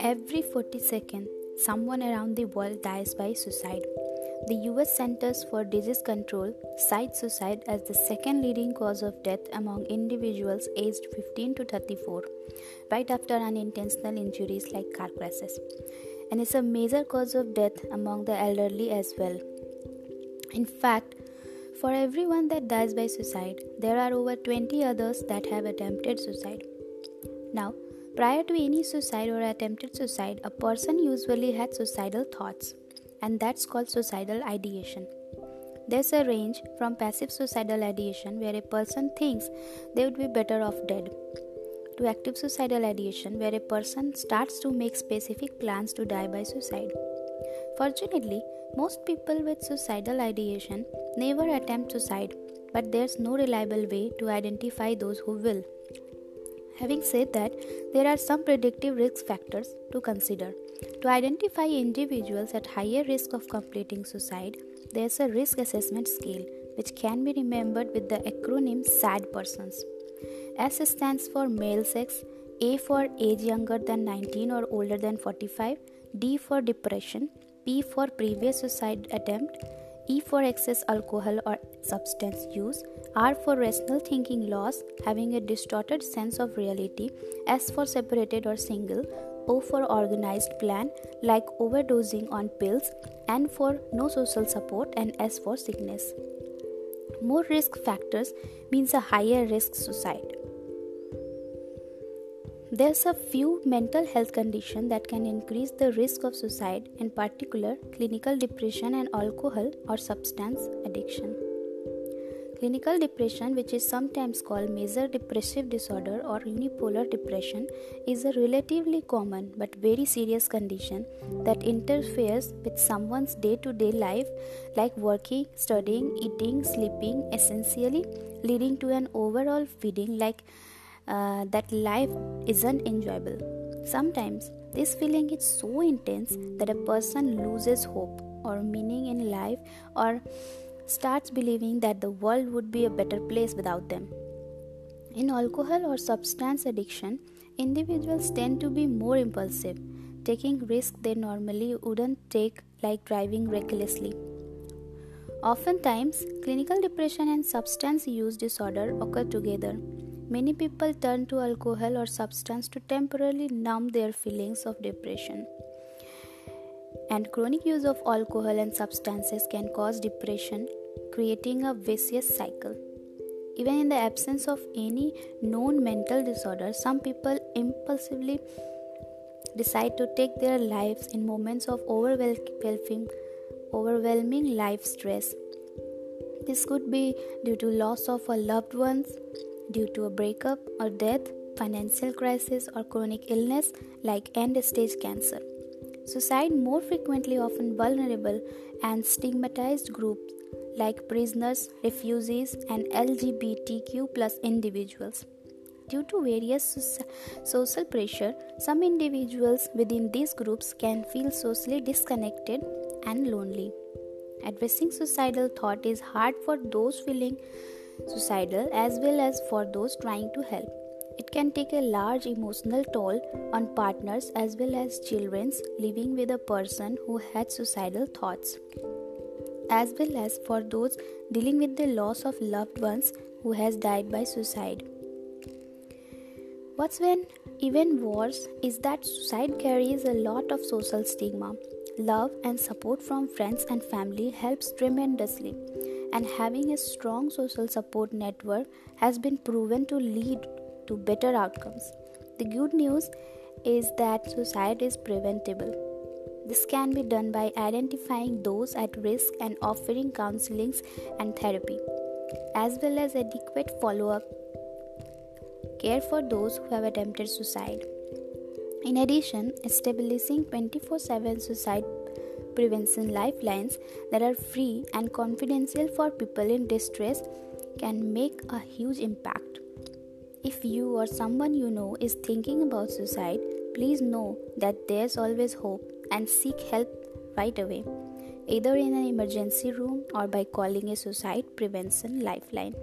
Every 40 seconds, someone around the world dies by suicide. The US Centers for Disease Control cites suicide as the second leading cause of death among individuals aged 15 to 34, right after unintentional injuries like car crashes. And it's a major cause of death among the elderly as well. In fact, for everyone that dies by suicide, there are over 20 others that have attempted suicide. Now, prior to any suicide or attempted suicide, a person usually had suicidal thoughts and that's called suicidal ideation. There's a range from passive suicidal ideation where a person thinks they would be better off dead to active suicidal ideation where a person starts to make specific plans to die by suicide. Fortunately, most people with suicidal ideation never attempt suicide, but there's no reliable way to identify those who will. Having said that, there are some predictive risk factors to consider. To identify individuals at higher risk of completing suicide, there is a risk assessment scale which can be remembered with the acronym SAD persons. S stands for male sex, A for age younger than 19 or older than 45, D for depression, P for previous suicide attempt, E for excess alcohol or substance use, R for rational thinking loss, having a distorted sense of reality, S for separated or single, O for organized plan like overdosing on pills, N for no social support, and S for sickness. More risk factors means a higher risk suicide. There's a few mental health conditions that can increase the risk of suicide, in particular clinical depression and alcohol or substance addiction. Clinical depression, which is sometimes called major depressive disorder or unipolar depression, is a relatively common but very serious condition that interferes with someone's day to day life, like working, studying, eating, sleeping, essentially leading to an overall feeling like uh, that life isn't enjoyable. Sometimes this feeling is so intense that a person loses hope or meaning in life or starts believing that the world would be a better place without them. In alcohol or substance addiction, individuals tend to be more impulsive, taking risks they normally wouldn't take, like driving recklessly. Oftentimes, clinical depression and substance use disorder occur together. Many people turn to alcohol or substance to temporarily numb their feelings of depression and chronic use of alcohol and substances can cause depression, creating a vicious cycle. Even in the absence of any known mental disorder, some people impulsively decide to take their lives in moments of overwhelming, overwhelming life stress. This could be due to loss of a loved ones, due to a breakup or death, financial crisis, or chronic illness like end stage cancer. Suicide more frequently often vulnerable and stigmatized groups like prisoners, refugees, and LGBTQ plus individuals. Due to various social pressure, some individuals within these groups can feel socially disconnected and lonely. Addressing suicidal thought is hard for those feeling suicidal as well as for those trying to help. It can take a large emotional toll on partners as well as children living with a person who had suicidal thoughts, as well as for those dealing with the loss of loved ones who has died by suicide. What's when even worse is that suicide carries a lot of social stigma. Love and support from friends and family helps tremendously, and having a strong social support network has been proven to lead to better outcomes. The good news is that suicide is preventable. This can be done by identifying those at risk and offering counseling and therapy, as well as adequate follow up care for those who have attempted suicide. In addition, establishing 24 7 suicide prevention lifelines that are free and confidential for people in distress can make a huge impact. If you or someone you know is thinking about suicide, please know that there's always hope and seek help right away. either in an emergency room or by calling a suicide prevention lifeline.